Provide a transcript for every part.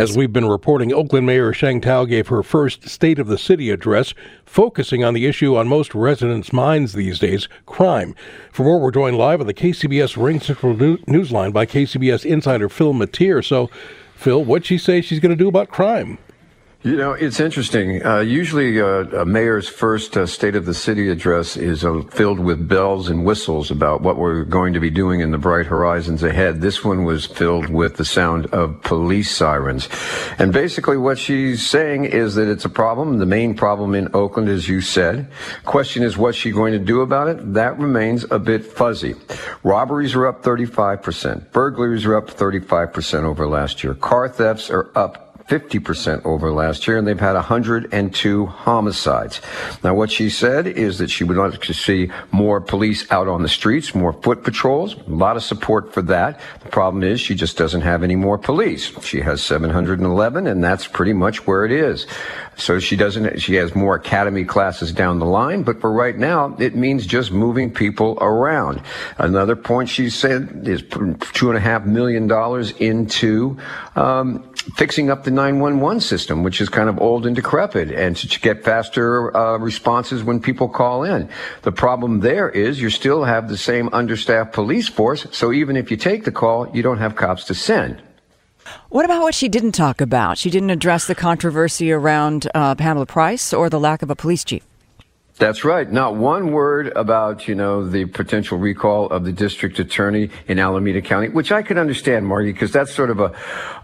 As we've been reporting, Oakland Mayor Sheng Thao gave her first State of the City address, focusing on the issue on most residents' minds these days crime. For more, we're joined live on the KCBS Ring Central Newsline by KCBS insider Phil Matier. So, Phil, what'd she say she's going to do about crime? You know, it's interesting. Uh, usually, uh, a mayor's first uh, State of the City address is uh, filled with bells and whistles about what we're going to be doing in the bright horizons ahead. This one was filled with the sound of police sirens. And basically, what she's saying is that it's a problem. The main problem in Oakland, as you said. Question is, what's she going to do about it? That remains a bit fuzzy. Robberies are up 35%. Burglaries are up 35% over last year. Car thefts are up 50% over last year, and they've had 102 homicides. Now, what she said is that she would like to see more police out on the streets, more foot patrols, a lot of support for that. The problem is she just doesn't have any more police. She has 711, and that's pretty much where it is. So she doesn't, she has more academy classes down the line, but for right now, it means just moving people around. Another point she said is two and a half million dollars into um, fixing up the 911 system, which is kind of old and decrepit, and to get faster uh, responses when people call in. The problem there is you still have the same understaffed police force, so even if you take the call, you don't have cops to send. What about what she didn't talk about? She didn't address the controversy around uh, Pamela Price or the lack of a police chief. That's right. Not one word about, you know, the potential recall of the district attorney in Alameda County, which I can understand, Margie, because that's sort of a,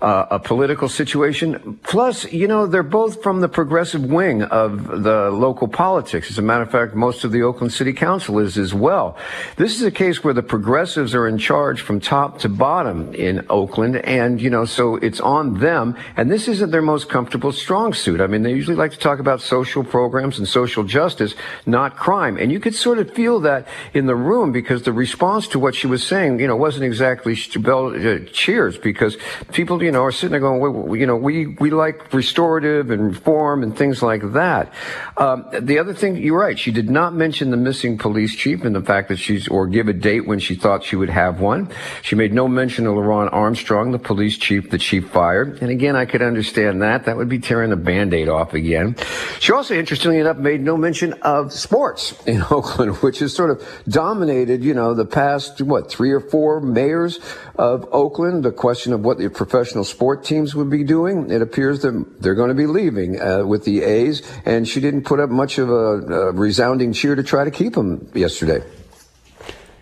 uh, a political situation. Plus, you know, they're both from the progressive wing of the local politics. As a matter of fact, most of the Oakland City Council is as well. This is a case where the progressives are in charge from top to bottom in Oakland. And, you know, so it's on them. And this isn't their most comfortable strong suit. I mean, they usually like to talk about social programs and social justice not crime. And you could sort of feel that in the room because the response to what she was saying, you know, wasn't exactly uh, cheers because people, you know, are sitting there going, we, you know, we, we like restorative and reform and things like that. Um, the other thing, you're right. She did not mention the missing police chief and the fact that she's, or give a date when she thought she would have one. She made no mention of LeRonne Armstrong, the police chief that she fired. And again, I could understand that. That would be tearing the band-aid off again. She also, interestingly enough, made no mention of of sports in Oakland, which has sort of dominated, you know, the past, what, three or four mayors of Oakland. The question of what the professional sport teams would be doing. It appears that they're going to be leaving uh, with the A's, and she didn't put up much of a, a resounding cheer to try to keep them yesterday.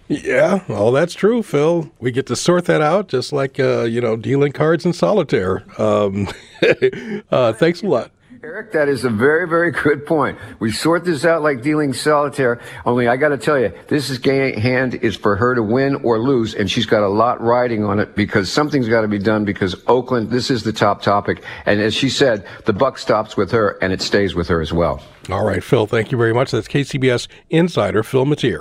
Yeah, well, that's true, Phil. We get to sort that out, just like uh, you know, dealing cards in solitaire. Um, uh, thanks a lot. Eric, that is a very, very good point. We sort this out like dealing solitaire. Only I got to tell you, this is hand is for her to win or lose, and she's got a lot riding on it because something's got to be done. Because Oakland, this is the top topic, and as she said, the buck stops with her, and it stays with her as well. All right, Phil. Thank you very much. That's KCBS insider Phil Matier.